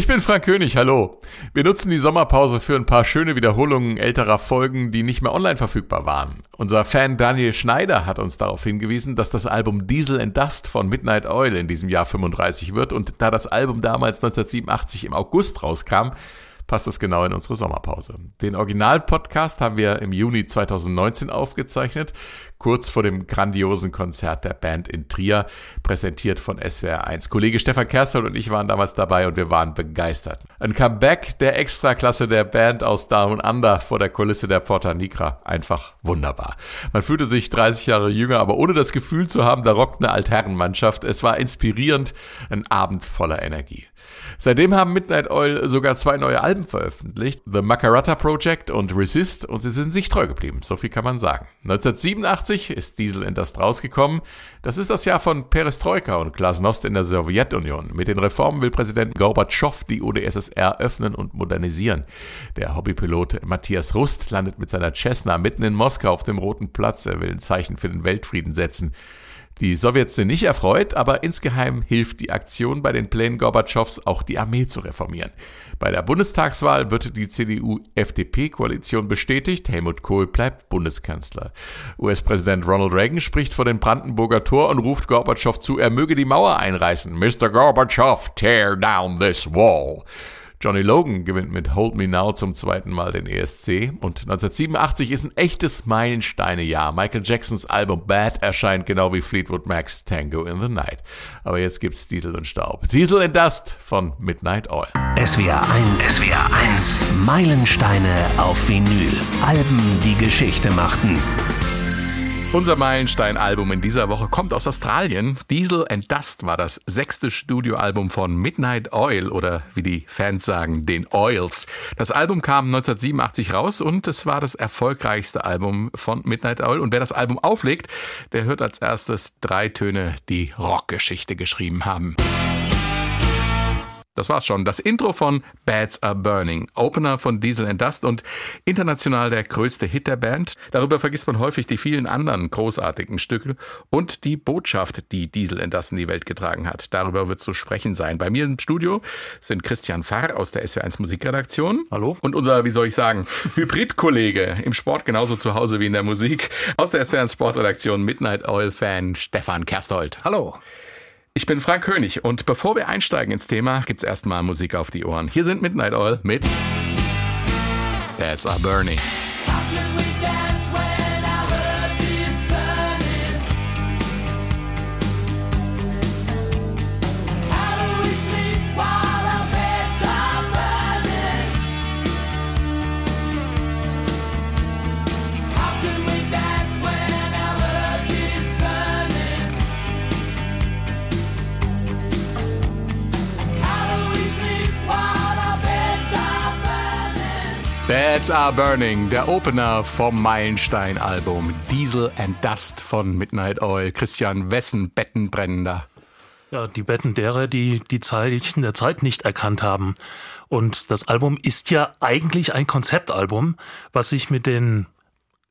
Ich bin Frank König, hallo. Wir nutzen die Sommerpause für ein paar schöne Wiederholungen älterer Folgen, die nicht mehr online verfügbar waren. Unser Fan Daniel Schneider hat uns darauf hingewiesen, dass das Album Diesel and Dust von Midnight Oil in diesem Jahr 35 wird und da das Album damals 1987 im August rauskam, passt das genau in unsere Sommerpause. Den Original-Podcast haben wir im Juni 2019 aufgezeichnet, kurz vor dem grandiosen Konzert der Band in Trier, präsentiert von SWR1. Kollege Stefan Kerstel und ich waren damals dabei und wir waren begeistert. Ein Comeback der Extraklasse der Band aus Down Under vor der Kulisse der Porta Nigra. Einfach wunderbar. Man fühlte sich 30 Jahre jünger, aber ohne das Gefühl zu haben, da rockt eine Altherrenmannschaft. Es war inspirierend, ein Abend voller Energie. Seitdem haben Midnight Oil sogar zwei neue Alben veröffentlicht, The Macarata Project und Resist, und sie sind sich treu geblieben, so viel kann man sagen. 1987 ist Diesel in das rausgekommen. Das ist das Jahr von Perestroika und Glasnost in der Sowjetunion. Mit den Reformen will Präsident Gorbatschow die UdSSR öffnen und modernisieren. Der Hobbypilot Matthias Rust landet mit seiner Cessna mitten in Moskau auf dem Roten Platz. Er will ein Zeichen für den Weltfrieden setzen. Die Sowjets sind nicht erfreut, aber insgeheim hilft die Aktion bei den Plänen Gorbatschows auch die Armee zu reformieren. Bei der Bundestagswahl wird die CDU-FDP-Koalition bestätigt. Helmut Kohl bleibt Bundeskanzler. US-Präsident Ronald Reagan spricht vor dem Brandenburger Tor und ruft Gorbatschow zu, er möge die Mauer einreißen. Mr. Gorbatschow, tear down this wall. Johnny Logan gewinnt mit Hold Me Now zum zweiten Mal den ESC und 1987 ist ein echtes Meilensteine-Jahr. Michael Jacksons Album Bad erscheint genau wie Fleetwood Mac's Tango in the Night. Aber jetzt gibt's Diesel und Staub. Diesel and Dust von Midnight Oil. SWR 1, SWR 1, Meilensteine auf Vinyl. Alben, die Geschichte machten. Unser Meilenstein-Album in dieser Woche kommt aus Australien. Diesel and Dust war das sechste Studioalbum von Midnight Oil oder wie die Fans sagen, den Oils. Das Album kam 1987 raus und es war das erfolgreichste Album von Midnight Oil. Und wer das Album auflegt, der hört als erstes drei Töne, die Rockgeschichte geschrieben haben. Das war's schon. Das Intro von Bats Are Burning, Opener von Diesel and Dust und international der größte Hit der Band. Darüber vergisst man häufig die vielen anderen großartigen Stücke und die Botschaft, die Diesel and Dust in die Welt getragen hat. Darüber wird zu sprechen sein. Bei mir im Studio sind Christian Farr aus der SW1 Musikredaktion. Hallo. Und unser, wie soll ich sagen, Hybridkollege im Sport genauso zu Hause wie in der Musik aus der SW1 Sportredaktion Midnight Oil Fan Stefan Kerstold. Hallo. Ich bin Frank König und bevor wir einsteigen ins Thema, gibt's erstmal Musik auf die Ohren. Hier sind Midnight Oil mit That's Are Burning. Beds Are Burning, der Opener vom Meilenstein-Album Diesel and Dust von Midnight Oil. Christian, wessen Betten brennen da? Ja, die Betten derer, die die Zeichen der Zeit nicht erkannt haben. Und das Album ist ja eigentlich ein Konzeptalbum, was sich mit den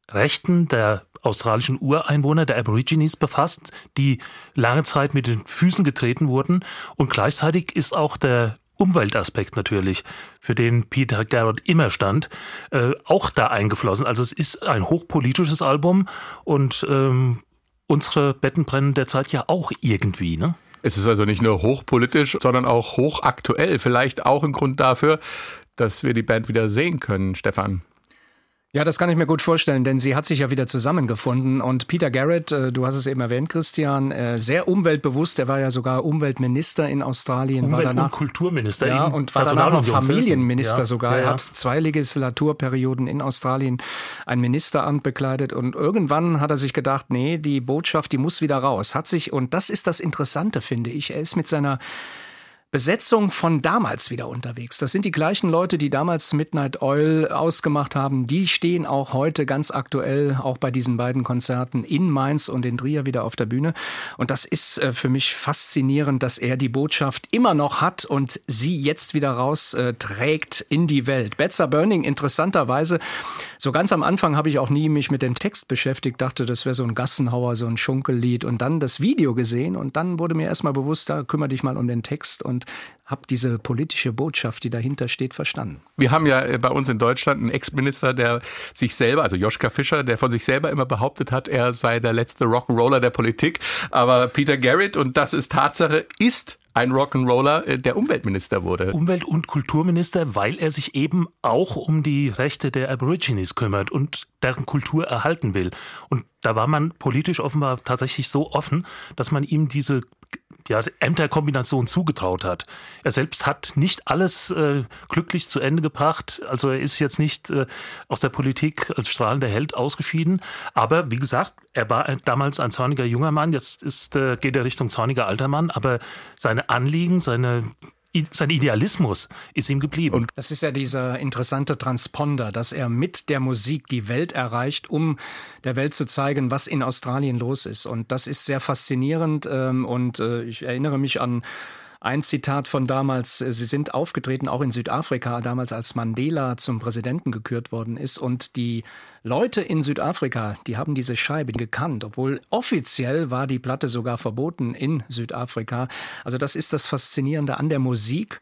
Rechten der australischen Ureinwohner, der Aborigines, befasst, die lange Zeit mit den Füßen getreten wurden. Und gleichzeitig ist auch der Umweltaspekt natürlich, für den Peter Garrett immer stand, äh, auch da eingeflossen. Also es ist ein hochpolitisches Album und ähm, unsere Betten brennen derzeit ja auch irgendwie, ne? Es ist also nicht nur hochpolitisch, sondern auch hochaktuell. Vielleicht auch ein Grund dafür, dass wir die Band wieder sehen können, Stefan. Ja, das kann ich mir gut vorstellen, denn sie hat sich ja wieder zusammengefunden. Und Peter Garrett, äh, du hast es eben erwähnt, Christian, äh, sehr umweltbewusst. Er war ja sogar Umweltminister in Australien. Umwelt- war danach, und Kulturminister. Ja, und war danach noch Familienminister ja. sogar. Ja, Er ja. hat zwei Legislaturperioden in Australien ein Ministeramt bekleidet. Und irgendwann hat er sich gedacht, nee, die Botschaft, die muss wieder raus. Hat sich, und das ist das Interessante, finde ich, er ist mit seiner Besetzung von damals wieder unterwegs. Das sind die gleichen Leute, die damals Midnight Oil ausgemacht haben. Die stehen auch heute ganz aktuell, auch bei diesen beiden Konzerten in Mainz und in Trier wieder auf der Bühne. Und das ist äh, für mich faszinierend, dass er die Botschaft immer noch hat und sie jetzt wieder raus äh, trägt in die Welt. Are Burning, interessanterweise, so ganz am Anfang habe ich auch nie mich mit dem Text beschäftigt, dachte, das wäre so ein Gassenhauer, so ein Schunkellied und dann das Video gesehen und dann wurde mir erstmal bewusst, da kümmere dich mal um den Text und und habe diese politische Botschaft, die dahinter steht, verstanden. Wir haben ja äh, bei uns in Deutschland einen Ex-Minister, der sich selber, also Joschka Fischer, der von sich selber immer behauptet hat, er sei der letzte Rock'n'Roller der Politik. Aber Peter Garrett, und das ist Tatsache, ist ein Rock'n'Roller, äh, der Umweltminister wurde. Umwelt- und Kulturminister, weil er sich eben auch um die Rechte der Aborigines kümmert und deren Kultur erhalten will. Und da war man politisch offenbar tatsächlich so offen, dass man ihm diese ja, Ämterkombination zugetraut hat. Er selbst hat nicht alles äh, glücklich zu Ende gebracht. Also er ist jetzt nicht äh, aus der Politik als strahlender Held ausgeschieden. Aber wie gesagt, er war damals ein zorniger junger Mann. Jetzt ist, äh, geht er Richtung zorniger alter Mann. Aber seine Anliegen, seine sein Idealismus ist ihm geblieben. Und das ist ja dieser interessante Transponder, dass er mit der Musik die Welt erreicht, um der Welt zu zeigen, was in Australien los ist. Und das ist sehr faszinierend. Ähm, und äh, ich erinnere mich an ein Zitat von damals, Sie sind aufgetreten, auch in Südafrika, damals als Mandela zum Präsidenten gekürt worden ist. Und die Leute in Südafrika, die haben diese Scheibe gekannt, obwohl offiziell war die Platte sogar verboten in Südafrika. Also das ist das Faszinierende an der Musik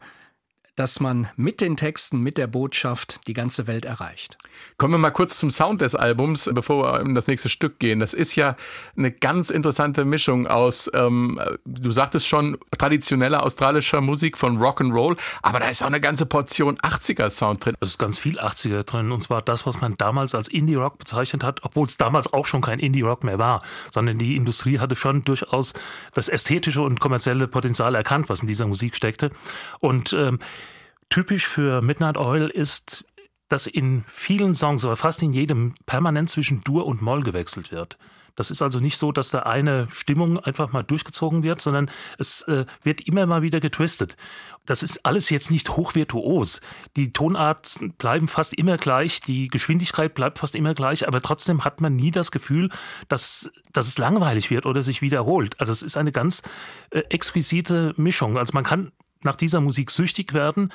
dass man mit den Texten, mit der Botschaft die ganze Welt erreicht. Kommen wir mal kurz zum Sound des Albums, bevor wir in das nächste Stück gehen. Das ist ja eine ganz interessante Mischung aus, ähm, du sagtest schon, traditioneller australischer Musik von Rock and Roll, aber da ist auch eine ganze Portion 80er Sound drin. Es ist ganz viel 80er drin und zwar das, was man damals als Indie Rock bezeichnet hat, obwohl es damals auch schon kein Indie Rock mehr war, sondern die Industrie hatte schon durchaus das ästhetische und kommerzielle Potenzial erkannt, was in dieser Musik steckte. Und ähm, Typisch für Midnight Oil ist, dass in vielen Songs oder fast in jedem permanent zwischen Dur und Moll gewechselt wird. Das ist also nicht so, dass da eine Stimmung einfach mal durchgezogen wird, sondern es äh, wird immer mal wieder getwistet. Das ist alles jetzt nicht hochvirtuos. Die Tonart bleiben fast immer gleich, die Geschwindigkeit bleibt fast immer gleich, aber trotzdem hat man nie das Gefühl, dass, dass es langweilig wird oder sich wiederholt. Also es ist eine ganz äh, exquisite Mischung. Also man kann nach dieser Musik süchtig werden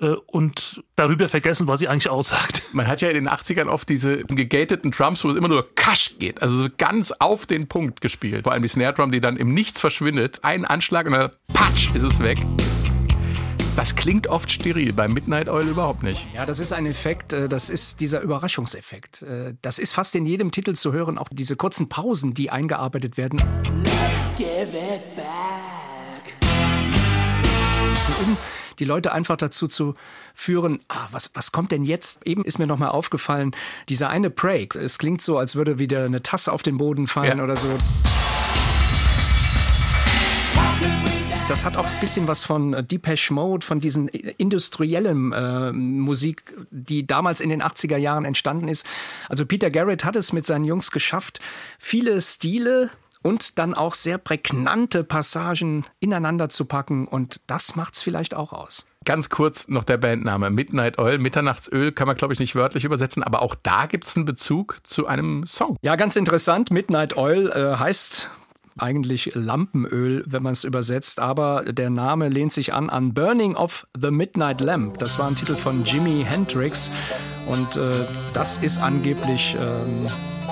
äh, und darüber vergessen, was sie eigentlich aussagt. Man hat ja in den 80ern oft diese gegateten Drums, wo es immer nur Kasch geht, also ganz auf den Punkt gespielt. Vor allem die Snare Drum, die dann im Nichts verschwindet. Ein Anschlag und dann patsch ist es weg. Das klingt oft steril, bei Midnight Oil überhaupt nicht. Ja, das ist ein Effekt, äh, das ist dieser Überraschungseffekt. Äh, das ist fast in jedem Titel zu hören, auch diese kurzen Pausen, die eingearbeitet werden. Let's give it back die Leute einfach dazu zu führen, ah, was, was kommt denn jetzt? Eben ist mir nochmal aufgefallen, dieser eine Break, es klingt so, als würde wieder eine Tasse auf den Boden fallen ja. oder so. Das hat auch ein bisschen was von äh, Depeche Mode, von diesen industriellen äh, Musik, die damals in den 80er Jahren entstanden ist. Also Peter Garrett hat es mit seinen Jungs geschafft, viele Stile und dann auch sehr prägnante Passagen ineinander zu packen und das macht's vielleicht auch aus. Ganz kurz noch der Bandname Midnight Oil. Mitternachtsöl kann man, glaube ich, nicht wörtlich übersetzen, aber auch da gibt es einen Bezug zu einem Song. Ja, ganz interessant. Midnight Oil äh, heißt eigentlich Lampenöl, wenn man es übersetzt, aber der Name lehnt sich an an Burning of the Midnight Lamp. Das war ein Titel von Jimi Hendrix und äh, das ist angeblich ähm,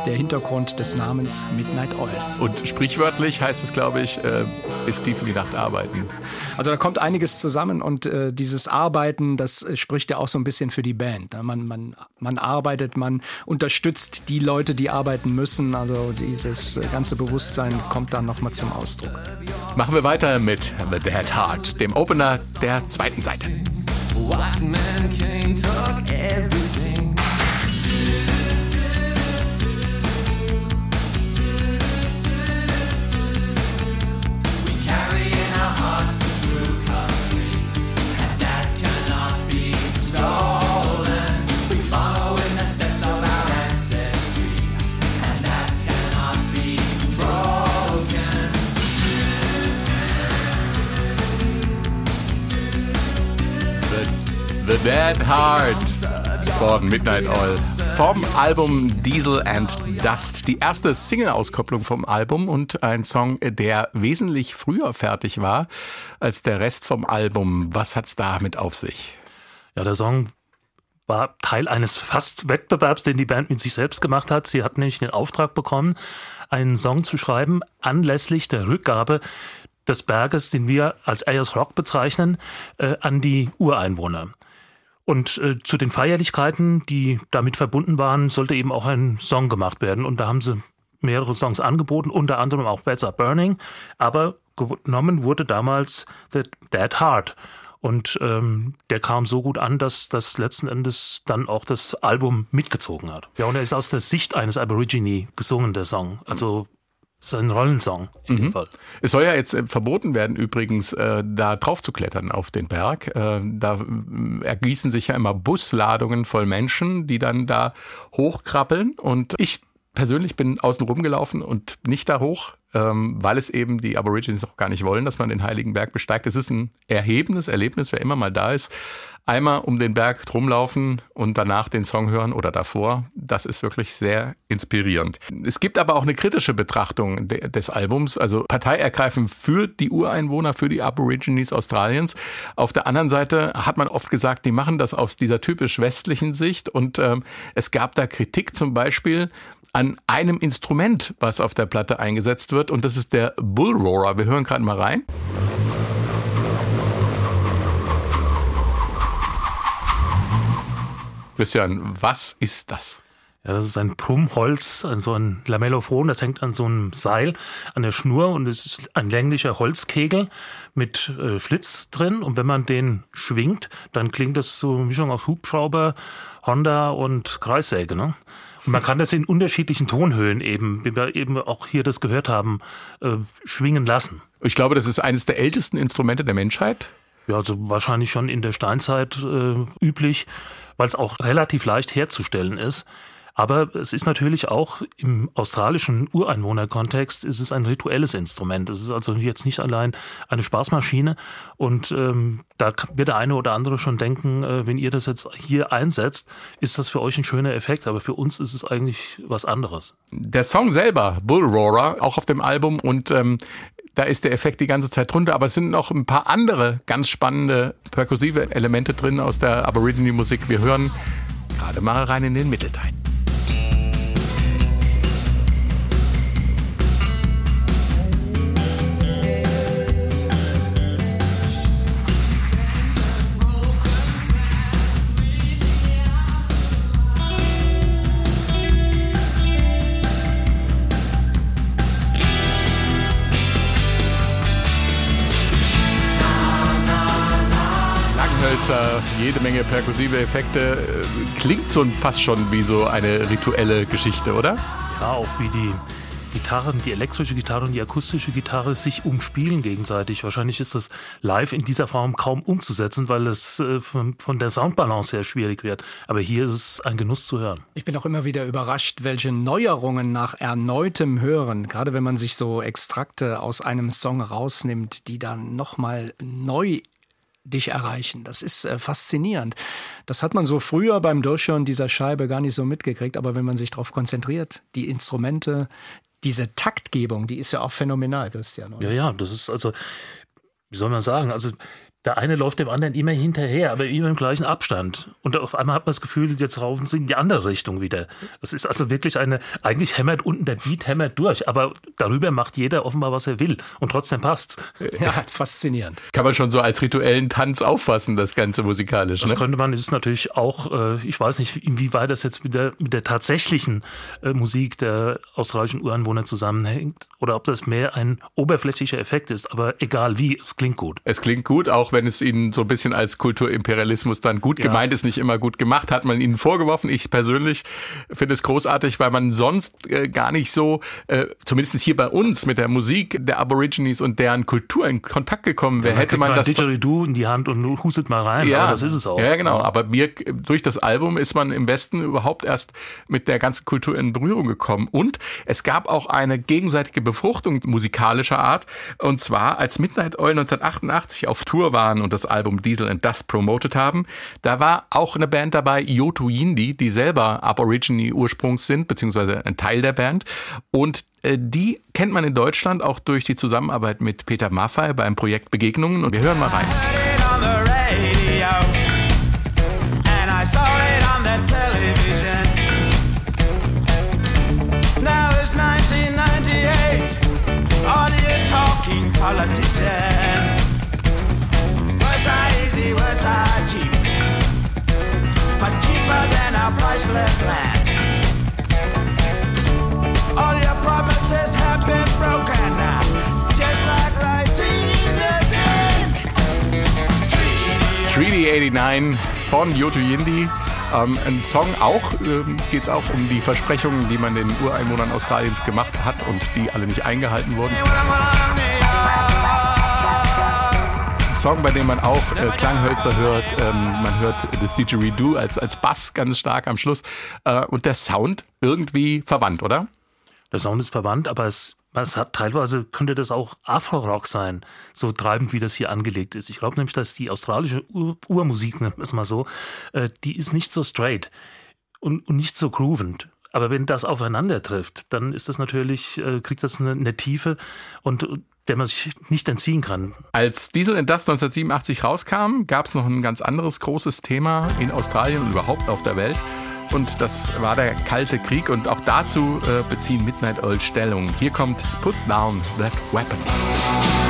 der Hintergrund des Namens Midnight Oil. Und sprichwörtlich heißt es, glaube ich, äh, bis tief in die Nacht arbeiten. Also da kommt einiges zusammen und äh, dieses Arbeiten, das spricht ja auch so ein bisschen für die Band. Man, man, man arbeitet, man unterstützt die Leute, die arbeiten müssen. Also dieses ganze Bewusstsein kommt dann nochmal zum Ausdruck. Machen wir weiter mit The Dead Heart, dem Opener der zweiten Seite. White man came, took everything. Dead Heart von Midnight Oil. Vom Album Diesel and Dust. Die erste Single-Auskopplung vom Album und ein Song, der wesentlich früher fertig war als der Rest vom Album. Was hat's damit auf sich? Ja, der Song war Teil eines fast Wettbewerbs, den die Band mit sich selbst gemacht hat. Sie hat nämlich den Auftrag bekommen, einen Song zu schreiben anlässlich der Rückgabe des Berges, den wir als Ayers Rock bezeichnen, äh, an die Ureinwohner. Und äh, zu den Feierlichkeiten, die damit verbunden waren, sollte eben auch ein Song gemacht werden. Und da haben sie mehrere Songs angeboten, unter anderem auch Beds Are Burning. Aber genommen wurde damals The Dead Heart. Und ähm, der kam so gut an, dass das letzten Endes dann auch das Album mitgezogen hat. Ja, und er ist aus der Sicht eines Aborigine gesungen, der Song. Also es ist ein Rollensong in mhm. dem Fall. Es soll ja jetzt äh, verboten werden, übrigens, äh, da drauf zu klettern auf den Berg. Äh, da äh, ergießen sich ja immer Busladungen voll Menschen, die dann da hochkrabbeln. Und ich persönlich bin außen rumgelaufen und nicht da hoch ähm, weil es eben die Aborigines auch gar nicht wollen, dass man den Heiligen Berg besteigt. Es ist ein erhebendes Erlebnis, wer immer mal da ist. Einmal um den Berg drumlaufen und danach den Song hören oder davor, das ist wirklich sehr inspirierend. Es gibt aber auch eine kritische Betrachtung de des Albums, also Partei ergreifen für die Ureinwohner, für die Aborigines Australiens. Auf der anderen Seite hat man oft gesagt, die machen das aus dieser typisch westlichen Sicht und ähm, es gab da Kritik zum Beispiel an einem Instrument, was auf der Platte eingesetzt wird und das ist der Bull Roarer. Wir hören gerade mal rein. Christian, was ist das? Ja, das ist ein Pummholz, so ein Lamellophon, das hängt an so einem Seil an der Schnur und es ist ein länglicher Holzkegel mit äh, Schlitz drin und wenn man den schwingt, dann klingt das so eine Mischung aus Hubschrauber, Honda und Kreissäge. Ne? Und man kann das in unterschiedlichen Tonhöhen eben, wie wir eben auch hier das gehört haben, äh, schwingen lassen. Ich glaube, das ist eines der ältesten Instrumente der Menschheit. Ja, also wahrscheinlich schon in der Steinzeit äh, üblich, weil es auch relativ leicht herzustellen ist. Aber es ist natürlich auch im australischen Ureinwohnerkontext ist es ein rituelles Instrument. Es ist also jetzt nicht allein eine Spaßmaschine. Und ähm, da wird der eine oder andere schon denken, äh, wenn ihr das jetzt hier einsetzt, ist das für euch ein schöner Effekt. Aber für uns ist es eigentlich was anderes. Der Song selber, Bull Roarer, auch auf dem Album und ähm, da ist der Effekt die ganze Zeit drunter, aber es sind noch ein paar andere ganz spannende perkussive Elemente drin aus der Aborigine-Musik. Wir hören gerade mal rein in den Mittelteil. Jede Menge perkussive Effekte. Klingt so fast schon wie so eine rituelle Geschichte, oder? Ja, auch wie die Gitarren, die elektrische Gitarre und die akustische Gitarre sich umspielen gegenseitig. Wahrscheinlich ist das live in dieser Form kaum umzusetzen, weil es äh, von, von, der Soundbalance her schwierig wird. Aber hier ist es ein Genuss zu hören. Ich bin auch immer wieder überrascht, welche Neuerungen nach erneutem Hören, gerade wenn man sich so Extrakte aus einem Song rausnimmt, die dann nochmal neu dich erreichen. Das ist äh, faszinierend. Das hat man so früher beim Durchhören dieser Scheibe gar nicht so mitgekriegt, aber wenn man sich darauf konzentriert, die Instrumente, diese Taktgebung, die ist ja auch phänomenal, Christian. Oder? Ja, ja, das ist also, wie soll man sagen, also der eine läuft dem anderen immer hinterher, aber immer im gleichen Abstand. Und auf einmal hat man das Gefühl, jetzt raufen sie in die andere Richtung wieder. Das ist also wirklich eine, eigentlich hämmert unten der Beat hämmert durch, aber darüber macht jeder offenbar, was er will. Und trotzdem passt's. Ja, faszinierend. Kann man schon so als rituellen Tanz auffassen, das Ganze musikalisch. Das ne? könnte man, ist natürlich auch, äh, ich weiß nicht, inwieweit das jetzt mit der, mit der tatsächlichen äh, Musik der australischen Ureinwohner zusammenhängt oder ob das mehr ein oberflächlicher Effekt ist. Aber egal wie, es klingt gut. Es klingt gut, auch auch wenn es ihnen so ein bisschen als Kulturimperialismus dann gut ja. gemeint ist, nicht immer gut gemacht, hat man ihnen vorgeworfen. Ich persönlich finde es großartig, weil man sonst äh, gar nicht so, äh, zumindest hier bei uns mit der Musik der Aborigines und deren Kultur in Kontakt gekommen wäre, ja, hätte man das. Didgeridoo in die Hand und hustet mal rein. Ja, das ist es auch. Ja, genau. Aber mir, durch das Album ist man im Westen überhaupt erst mit der ganzen Kultur in Berührung gekommen. Und es gab auch eine gegenseitige Befruchtung musikalischer Art. Und zwar als Midnight Oil 1988 auf Tour war waren und das Album Diesel and Dust promotet haben. Da war auch eine Band dabei, Yoto Yindi, die selber Aborigine Ursprungs sind, beziehungsweise ein Teil der Band. Und äh, die kennt man in Deutschland auch durch die Zusammenarbeit mit Peter Maffay beim Projekt Begegnungen. Und wir hören mal rein fancy words cheap, but cheaper than our priceless land. All your promises have been broken now, just like Treaty 89 von Yoto Yindi. Ähm, ein Song auch, ähm, geht es auch um die Versprechungen, die man den Ureinwohnern Australiens gemacht hat und die alle nicht eingehalten wurden. Song, bei dem man auch äh, Klanghölzer hört. Ähm, man hört das Didgeridoo als, als Bass ganz stark am Schluss. Äh, und der Sound irgendwie verwandt, oder? Der Sound ist verwandt, aber es es hat teilweise könnte das auch Afro-Rock sein, so treibend wie das hier angelegt ist. Ich glaube nämlich, dass die australische Ur Urmusik, nennen wir es mal so, äh, die ist nicht so straight und, und nicht so groovend. Aber wenn das aufeinander trifft, dann ist das natürlich, äh, kriegt das eine, eine Tiefe und der man sich nicht entziehen kann. Als Diesel and Dust 1987 rauskam, gab es noch ein ganz anderes großes Thema in Australien und überhaupt auf der Welt und das war der Kalte Krieg und auch dazu äh, beziehen Midnight Oil Stellung. Hier kommt Put Down That Weapon.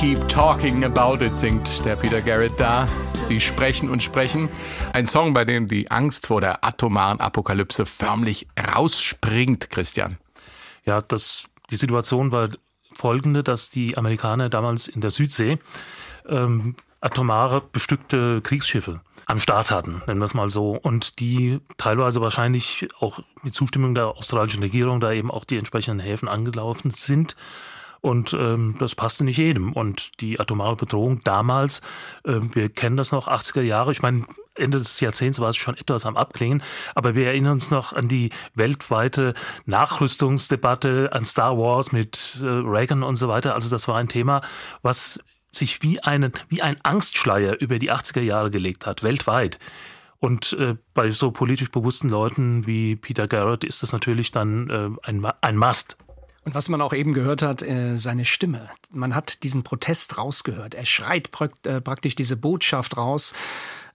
Keep talking about it, singt der Peter Garrett da. Sie sprechen und sprechen. Ein Song, bei dem die Angst vor der atomaren Apokalypse förmlich rausspringt, Christian. Ja, das, die Situation war folgende, dass die Amerikaner damals in der Südsee ähm, atomare bestückte Kriegsschiffe am Start hatten, nennen wir es mal so, und die teilweise wahrscheinlich auch mit Zustimmung der australischen Regierung da eben auch die entsprechenden Häfen angelaufen sind und ähm, das passte nicht jedem. Und die atomare Bedrohung damals, äh, wir kennen das noch, 80er Jahre, ich meine, Ende des Jahrzehnts war es schon etwas am Abklingen, aber wir erinnern uns noch an die weltweite Nachrüstungsdebatte, an Star Wars mit äh, Reagan und so weiter. Also das war ein Thema, was sich wie, einen, wie ein Angstschleier über die 80er Jahre gelegt hat, weltweit. Und äh, bei so politisch bewussten Leuten wie Peter Garrett ist das natürlich dann äh, ein, ein Must. Und was man auch eben gehört hat, äh, seine Stimme. Man hat diesen Protest rausgehört. Er schreit äh, praktisch diese Botschaft raus,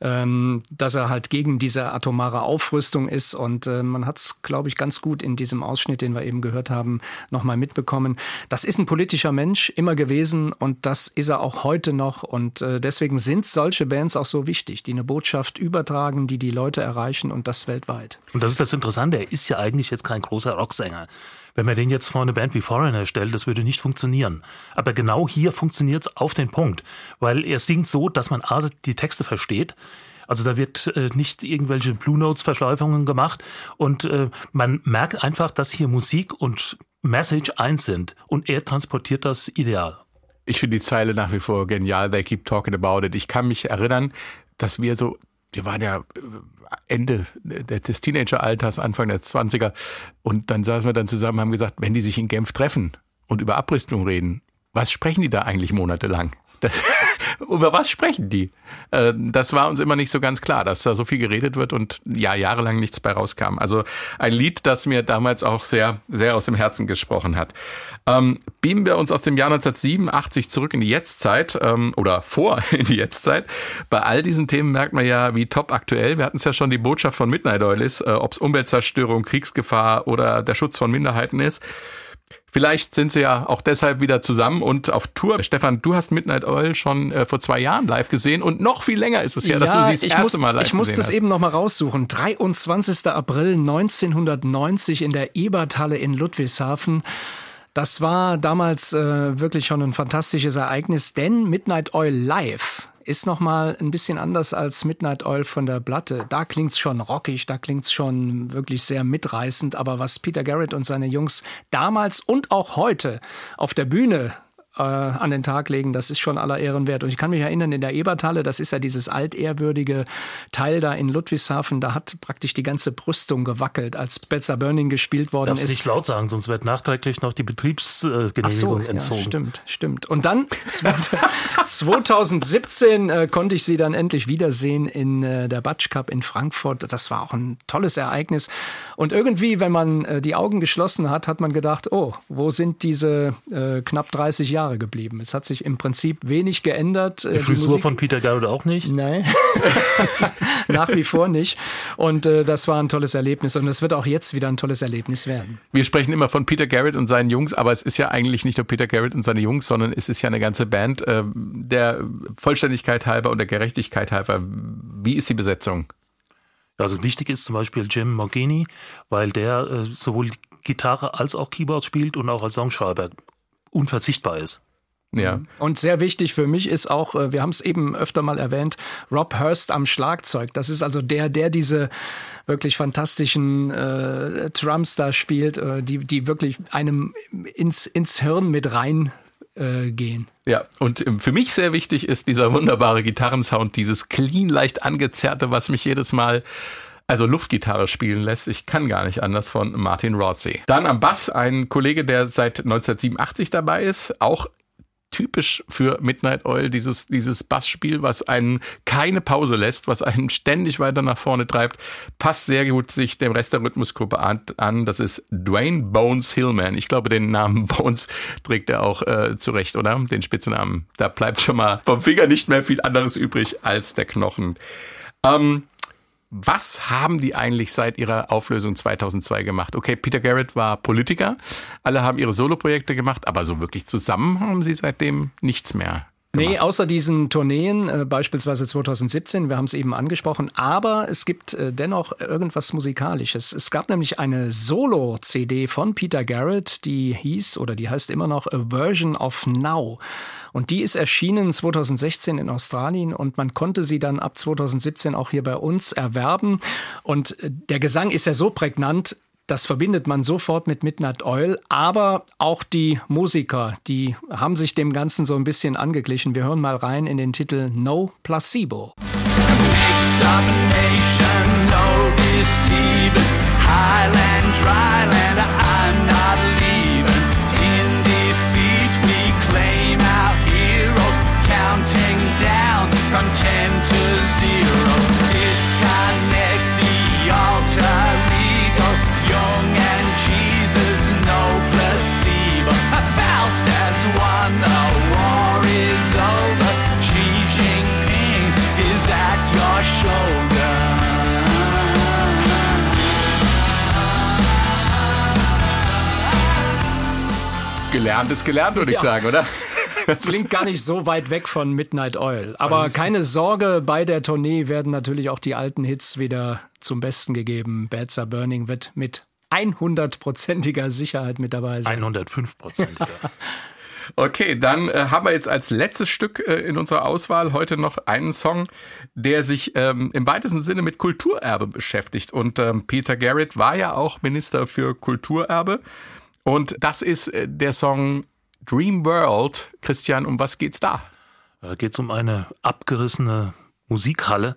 ähm, dass er halt gegen diese atomare Aufrüstung ist. Und äh, man hat es, glaube ich, ganz gut in diesem Ausschnitt, den wir eben gehört haben, nochmal mitbekommen. Das ist ein politischer Mensch immer gewesen und das ist er auch heute noch. Und deswegen sind solche Bands auch so wichtig, die eine Botschaft übertragen, die die Leute erreichen und das weltweit. Und das ist das Interessante. Er ist ja eigentlich jetzt kein großer Rocksänger. Wenn man den jetzt vor eine Band wie Foreigner stellt, das würde nicht funktionieren. Aber genau hier funktioniert es auf den Punkt, weil er singt so, dass man A, die Texte versteht, also da wird äh, nicht irgendwelche Blue Notes Verschleifungen gemacht und äh, man merkt einfach, dass hier Musik und Message eins sind und er transportiert das ideal. Ich finde die Zeile nach wie vor genial. They keep talking about it. Ich kann mich erinnern, dass wir so, wir waren ja äh, Ende des Teenageralters, Anfang der 20er. Und dann saßen wir dann zusammen und haben gesagt, wenn die sich in Genf treffen und über Abrüstung reden, was sprechen die da eigentlich monatelang? Das, über was sprechen die? Äh, das war uns immer nicht so ganz klar, dass da so viel geredet wird und ja, jahrelang nichts bei rauskam. Also ein Lied, das mir damals auch sehr, sehr aus dem Herzen gesprochen hat. Ähm, beamen wir uns aus dem Jahr 1987 zurück in die Jetztzeit ähm, oder vor in die Jetztzeit. Bei all diesen Themen merkt man ja, wie top aktuell. Wir hatten es ja schon, die Botschaft von Midnight Oil ist, äh, ob es Umweltzerstörung, Kriegsgefahr oder der Schutz von Minderheiten ist. Vielleicht sind sie ja auch deshalb wieder zusammen und auf Tour. Stefan, du hast Midnight Oil schon äh, vor zwei Jahren live gesehen und noch viel länger ist es her, ja, dass du sie das erste muss, Mal live Ich muss das hast. eben noch mal raussuchen. 23. April 1990 in der Eberthalle in Ludwigshafen. Das war damals äh, wirklich schon ein fantastisches Ereignis, denn Midnight Oil live ist nochmal ein bisschen anders als Midnight Oil von der Platte. Da klingt's schon rockig, da klingt's schon wirklich sehr mitreißend. Aber was Peter Garrett und seine Jungs damals und auch heute auf der Bühne äh, an den Tag legen, das ist schon aller Ehren wert. Und ich kann mich erinnern, in der Eberthalle, das ist ja dieses altehrwürdige Teil da in Ludwigshafen, da hat praktisch die ganze Brüstung gewackelt, als Betzer Burning gespielt worden Darfst ist. nicht laut sagen, sonst wird nachträglich noch die Betriebsgenehmigung so, entzogen. Ja, stimmt, stimmt. Und dann 2017 äh, konnte ich sie dann endlich wiedersehen in äh, der Batsch Cup in Frankfurt. Das war auch ein tolles Ereignis. Und irgendwie, wenn man äh, die Augen geschlossen hat, hat man gedacht, oh, wo sind diese äh, knapp 30 Jahre Jahre geblieben. Es hat sich im Prinzip wenig geändert. Die, die Frisur Musik, von Peter Garrett auch nicht? Nein, nach wie vor nicht. Und äh, das war ein tolles Erlebnis und es wird auch jetzt wieder ein tolles Erlebnis werden. Wir sprechen immer von Peter Garrett und seinen Jungs, aber es ist ja eigentlich nicht nur Peter Garrett und seine Jungs, sondern es ist ja eine ganze Band. Äh, der Vollständigkeit halber und der Gerechtigkeit halber, wie ist die Besetzung? Also wichtig ist zum Beispiel Jim Morgini, weil der äh, sowohl Gitarre als auch Keyboard spielt und auch als Songschreiber unverzichtbar ist. Ja. Mhm. Und sehr wichtig für mich ist auch, äh, wir haben es eben öfter mal erwähnt, Rob Hurst am Schlagzeug. Das ist also der, der diese wirklich fantastischen äh, Drums da spielt, äh, die, die wirklich einem ins, ins Hirn mit rein äh, gehen. Ja, und ähm, für mich sehr wichtig ist dieser wunderbare Gitarrensound, dieses clean, leicht angezerrte, was mich jedes Mal also Luftgitarre spielen lässt. Ich kann gar nicht anders von Martin Rothsey. Dann am Bass ein Kollege, der seit 1987 dabei ist, auch typisch für Midnight Oil, dieses, dieses Bassspiel, was einen keine Pause lässt, was einen ständig weiter nach vorne treibt, passt sehr gut sich dem Rest der Rhythmusgruppe an. Das ist Dwayne Bones Hillman. Ich glaube, den Namen Bones trägt er auch äh, zurecht, oder? Den Spitznamen. Da bleibt schon mal vom Finger nicht mehr viel anderes übrig als der Knochen. Ähm, was haben die eigentlich seit ihrer Auflösung 2002 gemacht? Okay, Peter Garrett war Politiker, alle haben ihre Soloprojekte gemacht, aber so wirklich zusammen haben sie seitdem nichts mehr Gemacht. Nee, außer diesen Tourneen, äh, beispielsweise 2017, wir haben es eben angesprochen, aber es gibt äh, dennoch irgendwas Musikalisches. Es gab nämlich eine Solo-CD von Peter Garrett, die hieß oder die heißt immer noch A Version of Now. Und die ist erschienen 2016 in Australien und man konnte sie dann ab 2017 auch hier bei uns erwerben. Und äh, der Gesang ist ja so prägnant, das verbindet man sofort mit Midnight Oil, aber auch die Musiker, die haben sich dem Ganzen so ein bisschen angeglichen. Wir hören mal rein in den Titel No Placebo. Highland, dryland, I'm not leaving. In defeat, we claim our heroes, counting down from ten to zero. Disconnect the altar. Gelernt ist gelernt, würde ich ja. sagen, oder? Das klingt gar nicht so weit weg von Midnight Oil. Aber keine Sorge, bei der Tournee werden natürlich auch die alten Hits wieder zum Besten gegeben. Bats Are Burning wird mit 100%iger Sicherheit mit dabei sein. 105%iger. Okay, dann äh, haben wir jetzt als letztes Stück äh, in unserer Auswahl heute noch einen Song, der sich ähm, im weitesten Sinne mit Kulturerbe beschäftigt. Und ähm, Peter Garrett war ja auch Minister für Kulturerbe. Und das ist äh, der Song Dream World. Christian, um was geht's da? Da geht es um eine abgerissene Musikhalle,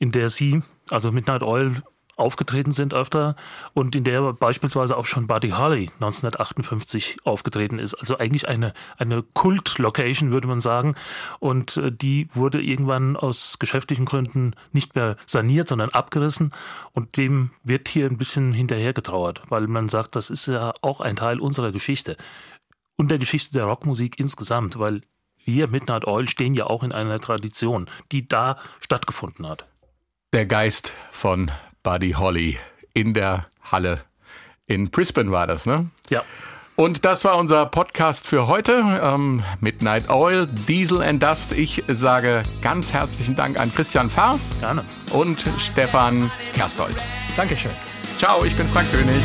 in der sie, also Midnight Oil, aufgetreten sind öfter und in der beispielsweise auch schon Buddy Holly 1958 aufgetreten ist. Also eigentlich eine, eine Kult-Location, würde man sagen. Und äh, die wurde irgendwann aus geschäftlichen Gründen nicht mehr saniert, sondern abgerissen. Und dem wird hier ein bisschen hinterhergetrauert, weil man sagt, das ist ja auch ein Teil unserer Geschichte und der Geschichte der Rockmusik insgesamt, weil wir Midnight Oil stehen ja auch in einer Tradition, die da stattgefunden hat. Der Geist von Buddy Holly in der Halle. In Brisbane war das, ne? Ja. Und das war unser Podcast für heute. Ähm, Midnight Oil, Diesel and Dust. Ich sage ganz herzlichen Dank an Christian Fahr. Gerne. Und Stefan Kerstold. Dankeschön. Ciao, ich bin Frank König.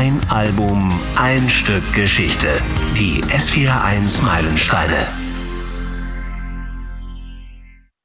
Ein Album, ein Stück Geschichte. Die S41 Meilensteine.